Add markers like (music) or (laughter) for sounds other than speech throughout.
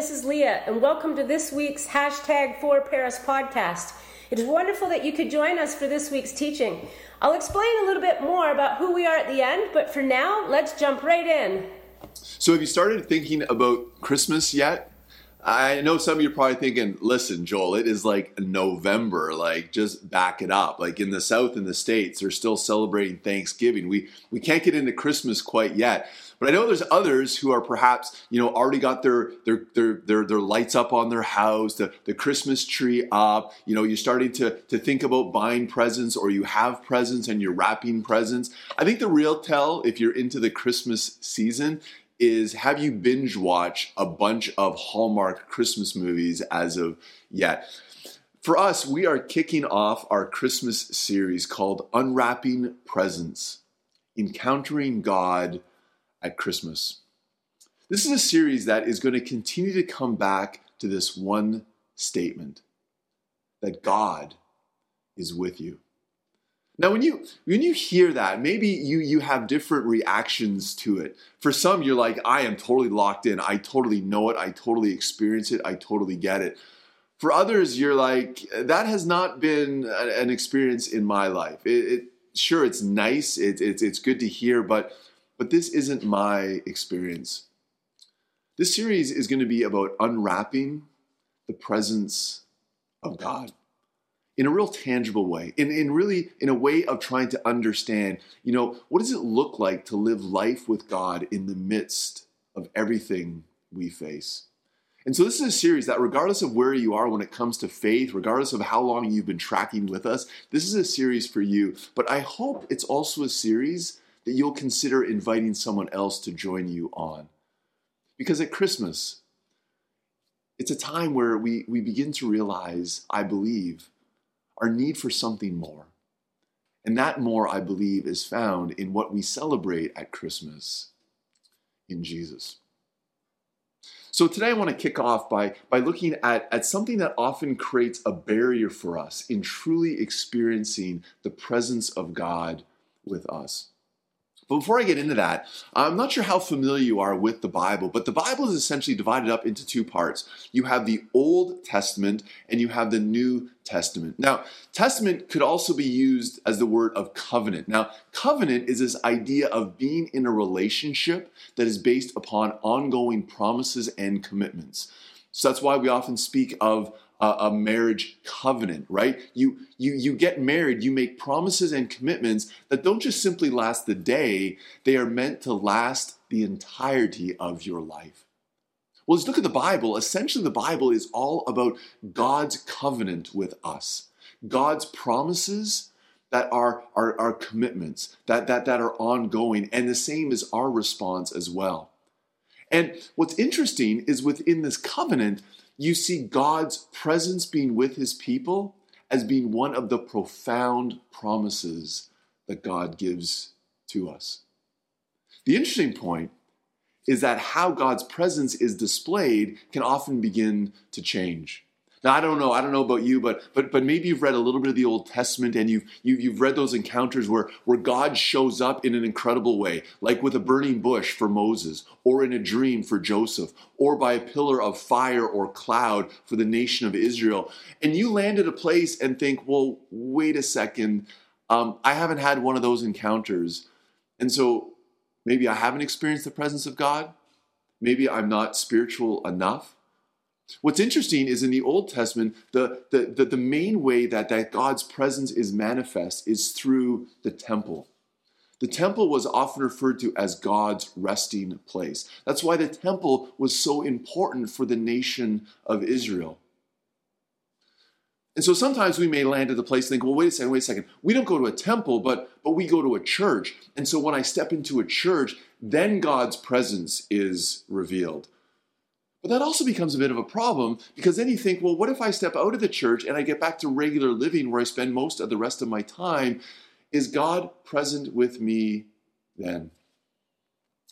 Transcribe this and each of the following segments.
this is Leah, and welcome to this week's hashtag for Paris podcast. It is wonderful that you could join us for this week's teaching. I'll explain a little bit more about who we are at the end, but for now, let's jump right in. So, have you started thinking about Christmas yet? I know some of you are probably thinking, listen, Joel, it is like November. Like, just back it up. Like in the South in the States, they're still celebrating Thanksgiving. We we can't get into Christmas quite yet. But I know there's others who are perhaps, you know, already got their their their their, their lights up on their house, the, the Christmas tree up. You know, you're starting to to think about buying presents or you have presents and you're wrapping presents. I think the real tell if you're into the Christmas season is have you binge watch a bunch of Hallmark Christmas movies as of yet? For us, we are kicking off our Christmas series called Unwrapping Presence Encountering God at Christmas. This is a series that is going to continue to come back to this one statement that God is with you. Now, when you when you hear that, maybe you you have different reactions to it. For some, you're like, I am totally locked in. I totally know it. I totally experience it. I totally get it. For others, you're like, that has not been an experience in my life. It, it sure it's nice. It, it, it's good to hear, but but this isn't my experience. This series is going to be about unwrapping the presence of God in a real tangible way, in, in really in a way of trying to understand, you know, what does it look like to live life with God in the midst of everything we face? And so, this is a series that, regardless of where you are when it comes to faith, regardless of how long you've been tracking with us, this is a series for you. But I hope it's also a series that you'll consider inviting someone else to join you on. Because at Christmas, it's a time where we, we begin to realize, I believe, our need for something more. And that more, I believe, is found in what we celebrate at Christmas in Jesus. So today I want to kick off by, by looking at, at something that often creates a barrier for us in truly experiencing the presence of God with us. But before I get into that, I'm not sure how familiar you are with the Bible, but the Bible is essentially divided up into two parts. You have the Old Testament and you have the New Testament. Now, testament could also be used as the word of covenant. Now, covenant is this idea of being in a relationship that is based upon ongoing promises and commitments. So that's why we often speak of a, marriage covenant, right? You, you, you get married, you make promises and commitments that don't just simply last the day, they are meant to last the entirety of your life. Well, let's look at the Bible. Essentially, the Bible is all about God's covenant with us, God's promises that are our commitments, that, that, that are ongoing, and the same is our response as well. And what's interesting is within this covenant, you see God's presence being with his people as being one of the profound promises that God gives to us. The interesting point is that how God's presence is displayed can often begin to change. Now I don't know, I don't know about you, but but but maybe you've read a little bit of the Old Testament and you've you, have you have read those encounters where where God shows up in an incredible way, like with a burning bush for Moses, or in a dream for Joseph, or by a pillar of fire or cloud for the nation of Israel. And you land at a place and think, well, wait a second, um, I haven't had one of those encounters, and so maybe I haven't experienced the presence of God. Maybe I'm not spiritual enough. What's interesting is in the Old Testament, the, the, the, the, main way that, that God's presence is manifest is through the temple. The temple was often referred to as God's resting place. That's why the temple was so important for the nation of Israel. And so sometimes we may land at the place and think, well, wait a second, wait a second. We don't go to a temple, but, but we go to a church. And so when I step into a church, then God's presence is revealed. But that also becomes a bit of a problem because then you think, well, what if I step out of the church and I get back to regular living where I spend most of the rest of my time? Is God present with me then?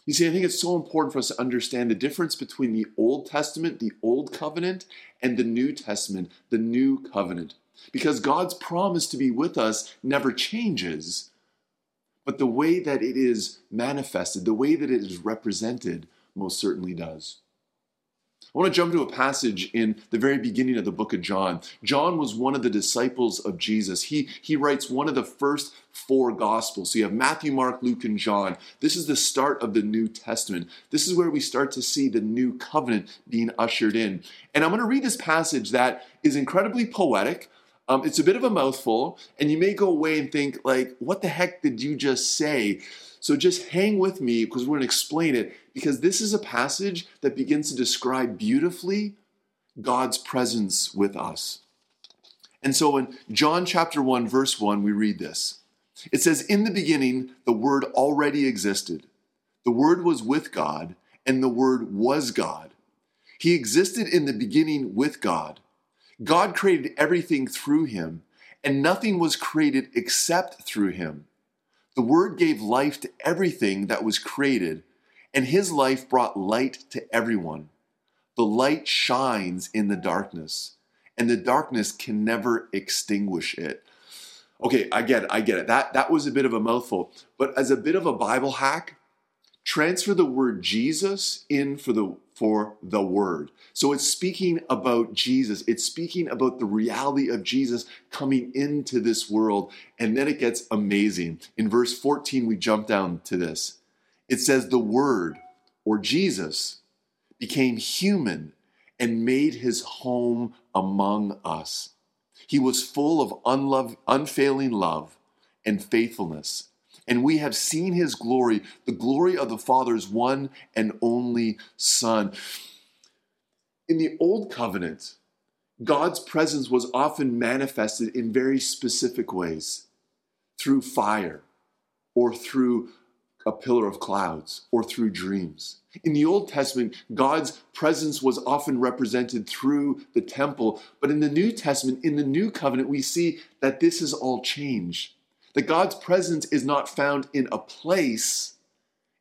You see, I think it's so important for us to understand the difference between the Old Testament, the Old Covenant, and the New Testament, the New Covenant. Because God's promise to be with us never changes, but the way that it is manifested, the way that it is represented, most certainly does. I want to jump to a passage in the very beginning of the book of John. John was one of the disciples of Jesus. He, he writes one of the first four gospels. So you have Matthew, Mark, Luke, and John. This is the start of the New Testament. This is where we start to see the new covenant being ushered in. And I'm going to read this passage that is incredibly poetic. Um, it's a bit of a mouthful, and you may go away and think, like, what the heck did you just say? So just hang with me because we're going to explain it because this is a passage that begins to describe beautifully God's presence with us. And so in John chapter 1, verse 1, we read this. It says, In the beginning, the Word already existed. The Word was with God, and the Word was God. He existed in the beginning with God. God created everything through him, and nothing was created except through him. The Word gave life to everything that was created, and His life brought light to everyone. The light shines in the darkness, and the darkness can never extinguish it. Okay, I get it. I get it. That, that was a bit of a mouthful. But as a bit of a Bible hack, transfer the word Jesus in for the for the word. So it's speaking about Jesus. It's speaking about the reality of Jesus coming into this world. And then it gets amazing. In verse 14, we jump down to this. It says, The word, or Jesus, became human and made his home among us. He was full of unfailing love and faithfulness and we have seen his glory, the glory of the Father's one and only Son. In the Old Covenant, God's presence was often manifested in very specific ways through fire, or through a pillar of clouds, or through dreams. In the Old Testament, God's presence was often represented through the temple, but in the New Testament, in the New Covenant, we see that this has all changed. That God's presence is not found in a place,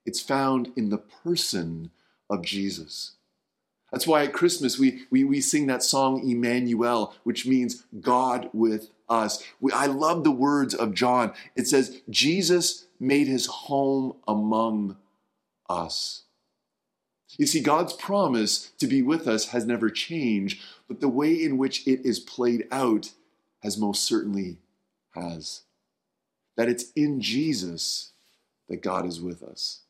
it's found in the person of Jesus. That's why at Christmas we, we, we sing that song Emmanuel, which means God with us. We, I love the words of John. It says, Jesus made his home among us. You see, God's promise to be with us has never changed, but the way in which it is played out has most certainly has that it's in Jesus that God is with us.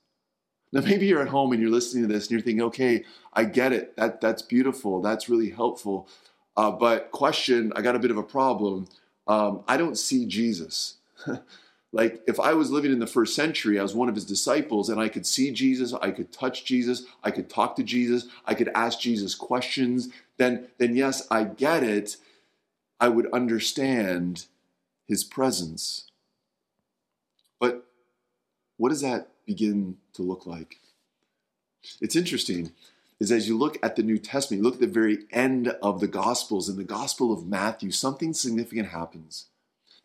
Now, maybe you're at home and you're listening to this and you're thinking, okay, I get it. That, that's beautiful. That's really helpful. Uh, but, question I got a bit of a problem. Um, I don't see Jesus. (laughs) like, if I was living in the first century, I was one of his disciples and I could see Jesus, I could touch Jesus, I could talk to Jesus, I could ask Jesus questions, then, then yes, I get it. I would understand his presence. What does that begin to look like? It's interesting is as you look at the New Testament, you look at the very end of the Gospels, in the Gospel of Matthew, something significant happens.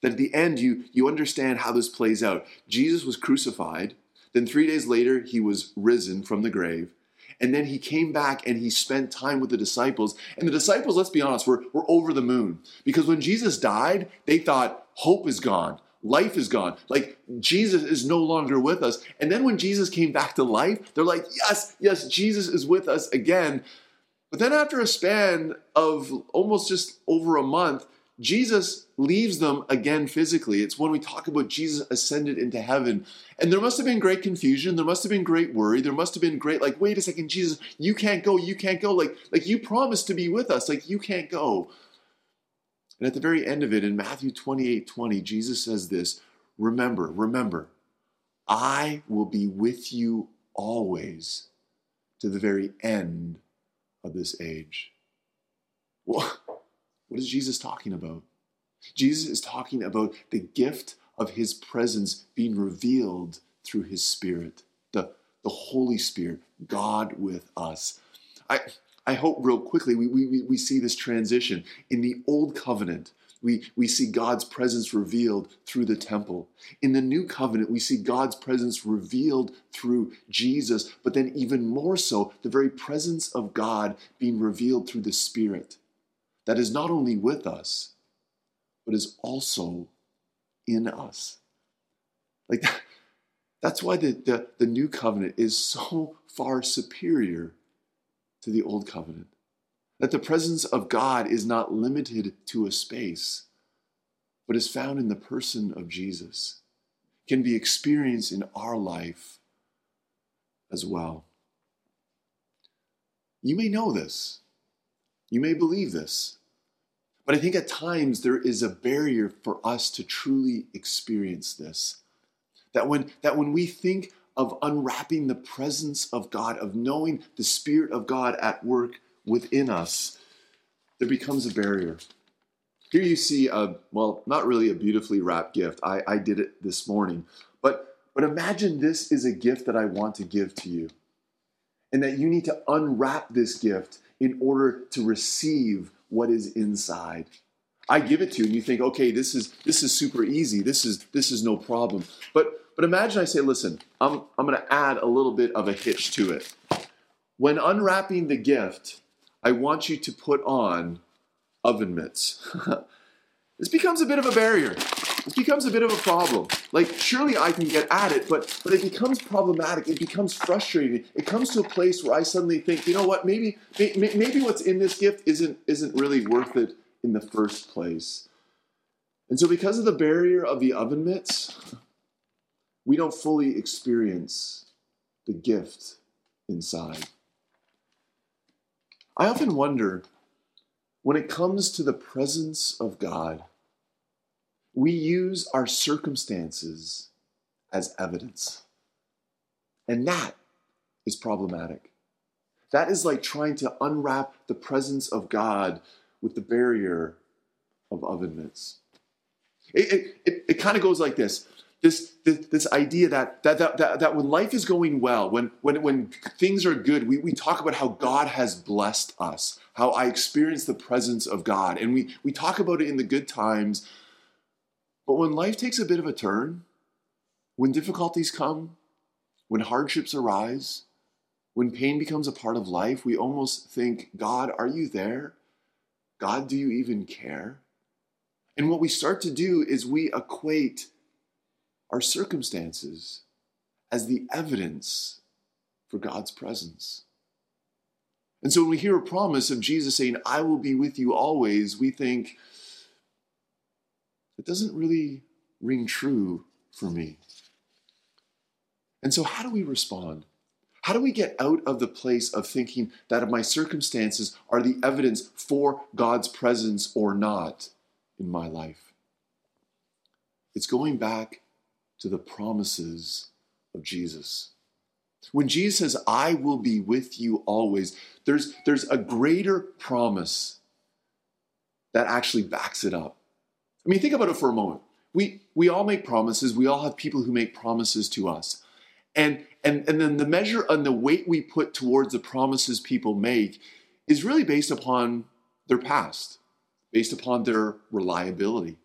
That at the end, you, you understand how this plays out. Jesus was crucified, then three days later, he was risen from the grave. And then he came back and he spent time with the disciples. And the disciples, let's be honest, were, were over the moon. Because when Jesus died, they thought, hope is gone. Life is gone. Like Jesus is no longer with us. And then when Jesus came back to life, they're like, yes, yes, Jesus is with us again. But then after a span of almost just over a month, Jesus leaves them again physically. It's when we talk about Jesus ascended into heaven. And there must have been great confusion. There must have been great worry. There must have been great, like, wait a second, Jesus, you can't go. You can't go. Like, like you promised to be with us. Like, you can't go. And at the very end of it, in Matthew 28 20, Jesus says this Remember, remember, I will be with you always to the very end of this age. Well, what is Jesus talking about? Jesus is talking about the gift of his presence being revealed through his Spirit, the, the Holy Spirit, God with us. I, I hope real quickly we, we, we see this transition. In the Old Covenant, we, we see God's presence revealed through the temple. In the New Covenant, we see God's presence revealed through Jesus, but then even more so, the very presence of God being revealed through the Spirit that is not only with us, but is also in us. Like that, (laughs) that's why the, the, the New Covenant is so far superior to the old covenant. That the presence of God is not limited to a space, but is found in the person of Jesus, can be experienced in our life as well. You may know this, you may believe this, but I think at times there is a barrier for us to truly experience this. That when, that when we think of unwrapping the presence of God, of knowing the Spirit of God at work within us, there becomes a barrier. Here you see a, well, not really a beautifully wrapped gift. I, I did it this morning. But, but imagine this is a gift that I want to give to you. And that you need to unwrap this gift in order to receive what is inside. I give it to you and you think, okay, this is this is super easy. This is this is no problem. But but imagine I say, listen, I'm, I'm going to add a little bit of a hitch to it. When unwrapping the gift, I want you to put on oven mitts. (laughs) this becomes a bit of a barrier. This becomes a bit of a problem. Like, surely I can get at it, but, but it becomes problematic. It becomes frustrating. It comes to a place where I suddenly think, you know what, maybe, maybe what's in this gift isn't, isn't really worth it in the first place. And so, because of the barrier of the oven mitts, we don't fully experience the gift inside. I often wonder when it comes to the presence of God, we use our circumstances as evidence. And that is problematic. That is like trying to unwrap the presence of God with the barrier of oven mitts. It, it, it, it kind of goes like this this, this, this idea that, that, that, that, that when life is going well, when, when, when things are good, we, we talk about how God has blessed us, how I experience the presence of God. And we, we talk about it in the good times. But when life takes a bit of a turn, when difficulties come, when hardships arise, when pain becomes a part of life, we almost think, God, are you there? God, do you even care? And what we start to do is we equate our circumstances as the evidence for God's presence. And so when we hear a promise of Jesus saying, I will be with you always, we think, it doesn't really ring true for me. And so, how do we respond? How do we get out of the place of thinking that my circumstances are the evidence for God's presence or not in my life? It's going back to the promises of Jesus. When Jesus says, I will be with you always, there's, there's a greater promise that actually backs it up. I mean, think about it for a moment. We, we all make promises, we all have people who make promises to us. And, and, and then the measure and the weight we put towards the promises people make is really based upon their past, based upon their reliability.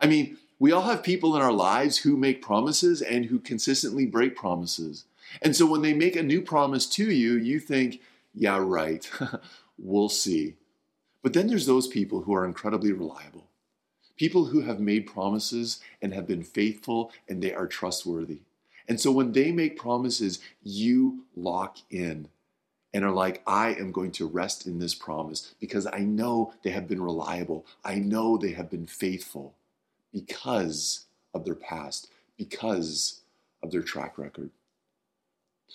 I mean, we all have people in our lives who make promises and who consistently break promises. And so when they make a new promise to you, you think, yeah, right, (laughs) we'll see. But then there's those people who are incredibly reliable. People who have made promises and have been faithful and they are trustworthy. And so when they make promises, you lock in and are like, I am going to rest in this promise because I know they have been reliable. I know they have been faithful because of their past, because of their track record.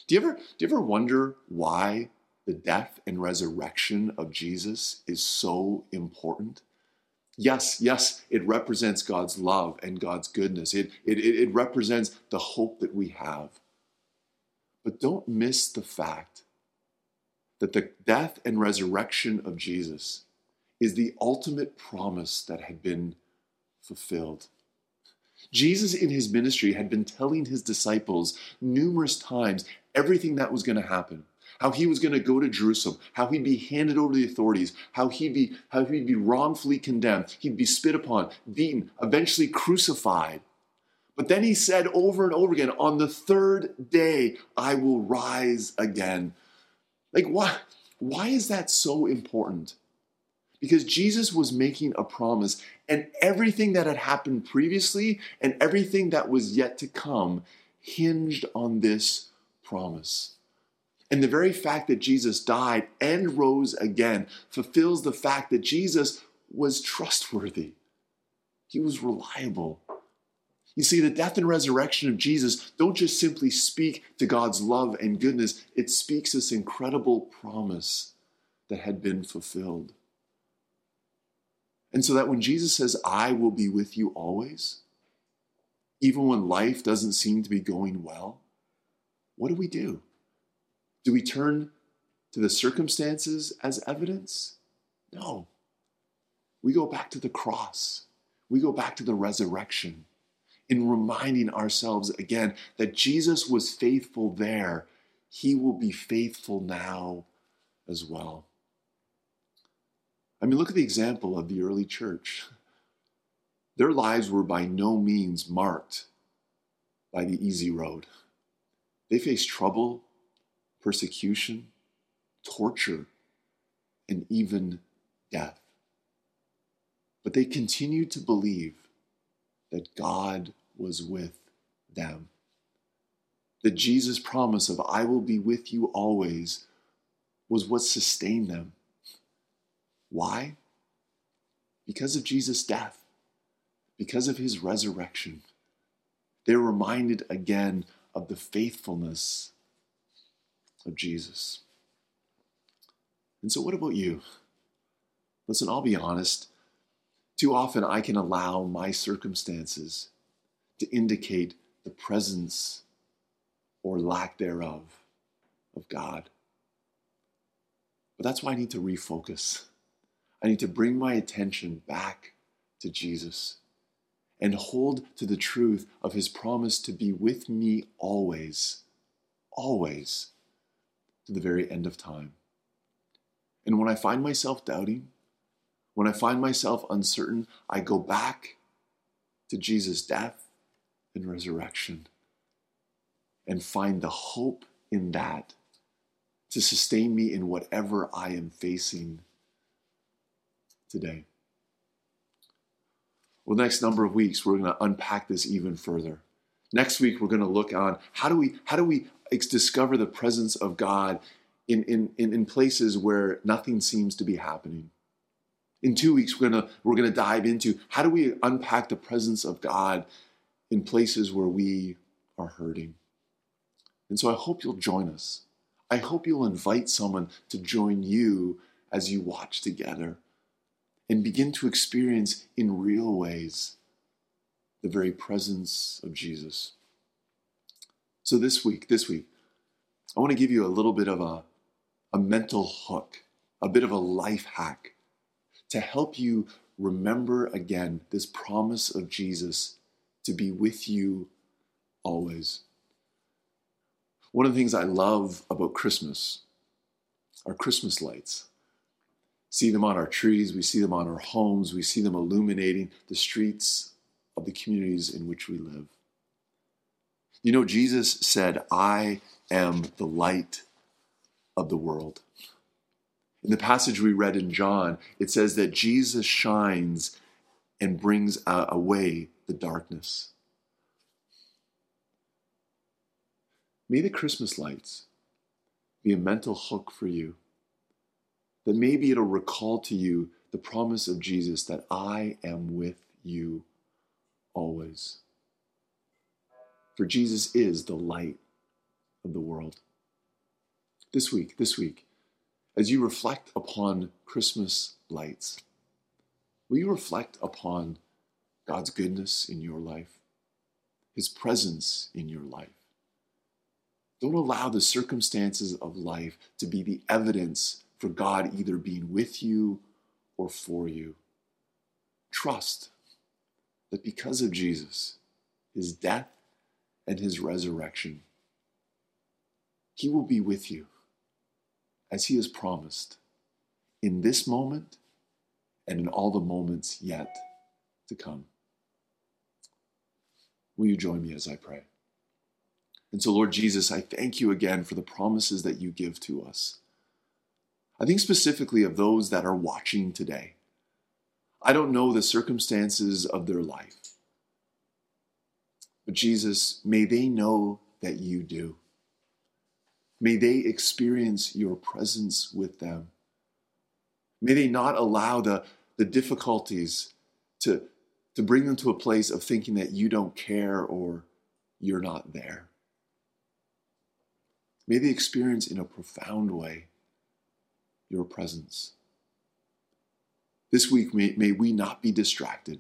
Do you ever, do you ever wonder why the death and resurrection of Jesus is so important? Yes, yes, it represents God's love and God's goodness. It, it, it represents the hope that we have. But don't miss the fact that the death and resurrection of Jesus is the ultimate promise that had been fulfilled. Jesus, in his ministry, had been telling his disciples numerous times everything that was going to happen. How he was going to go to Jerusalem, how he'd be handed over to the authorities, how he'd be, how he'd be wrongfully condemned, he'd be spit upon, beaten, eventually crucified. But then he said over and over again, On the third day, I will rise again. Like, why, why is that so important? Because Jesus was making a promise, and everything that had happened previously and everything that was yet to come hinged on this promise. And the very fact that Jesus died and rose again fulfills the fact that Jesus was trustworthy. He was reliable. You see, the death and resurrection of Jesus don't just simply speak to God's love and goodness, it speaks this incredible promise that had been fulfilled. And so that when Jesus says, I will be with you always, even when life doesn't seem to be going well, what do we do? Do we turn to the circumstances as evidence? No. We go back to the cross. We go back to the resurrection in reminding ourselves again that Jesus was faithful there. He will be faithful now as well. I mean, look at the example of the early church. Their lives were by no means marked by the easy road. They faced trouble, persecution, torture, and even death. But they continued to believe that God was with them. That Jesus' promise of, I will be with you always, was what sustained them. Why? Because of Jesus' death, because of his resurrection. They're reminded again of the faithfulness of Jesus. And so, what about you? Listen, I'll be honest. Too often I can allow my circumstances to indicate the presence or lack thereof of God. But that's why I need to refocus. I need to bring my attention back to Jesus and hold to the truth of his promise to be with me always, always, to the very end of time. And when I find myself doubting, when I find myself uncertain, I go back to Jesus' death and resurrection and find the hope in that to sustain me in whatever I am facing today. Well, the next number of weeks, we're going to unpack this even further. Next week, we're going to look on how do we how do we discover the presence of God in, in, in places where nothing seems to be happening. In two weeks, we're gonna we're gonna dive into how do we unpack the presence of God in places where we are hurting. And so I hope you'll join us. I hope you'll invite someone to join you as you watch together and begin to experience in real ways the very presence of Jesus. So this week, this week, I want to give you a little bit of a, a mental hook, a bit of a life hack to help you remember again this promise of Jesus to be with you always. One of the things I love about Christmas are Christmas lights see them on our trees, we see them on our homes, we see them illuminating the streets of the communities in which we live. You know, Jesus said, I am the light of the world. In the passage we read in John, it says that Jesus shines and brings uh, away the darkness. May the Christmas lights be a mental hook for you that maybe it'll recall to you the promise of Jesus that I am with you always. For Jesus is the light of the world. This week, this week, as you reflect upon Christmas lights, will you reflect upon God's goodness in your life, His presence in your life? Don't allow the circumstances of life to be the evidence for God either being with you or for you. Trust that because of Jesus, his death, and his resurrection, he will be with you as he has promised in this moment and in all the moments yet to come. Will you join me as I pray? And so, Lord Jesus, I thank you again for the promises that you give to us. I think specifically of those that are watching today. I don't know the circumstances of their life. But Jesus, may they know that you do. May they experience your presence with them. May they not allow the, the difficulties to, to bring them to a place of thinking that you don't care or you're not there. May they experience in a profound way your presence. This week, may, may we not be distracted,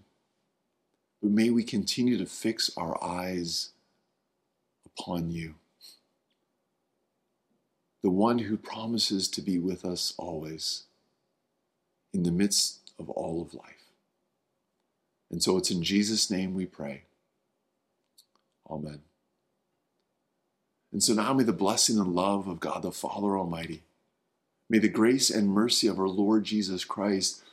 but may we continue to fix our eyes upon you, the one who promises to be with us always in the midst of all of life. And so it's in Jesus' name we pray. Amen. And so now may the blessing and love of God the Father Almighty, may the grace and mercy of our Lord Jesus Christ,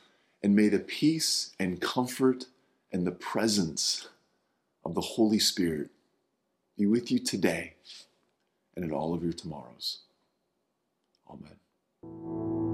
and may the peace and comfort and the presence of the Holy Spirit be with you today and in all of your tomorrows. Amen.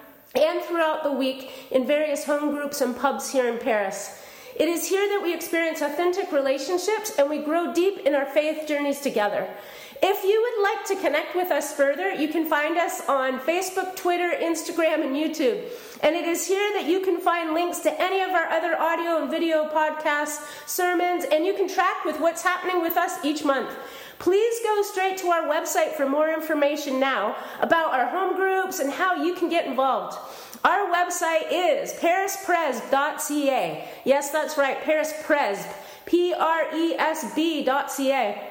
and throughout the week in various home groups and pubs here in Paris. It is here that we experience authentic relationships and we grow deep in our faith journeys together. If you would like to connect with us further, you can find us on Facebook, Twitter, Instagram, and YouTube. And it is here that you can find links to any of our other audio and video podcasts, sermons, and you can track with what's happening with us each month. Please go straight to our website for more information now about our home groups and how you can get involved. Our website is parispresb.ca. Yes, that's right, parispresb. P R E S B.ca.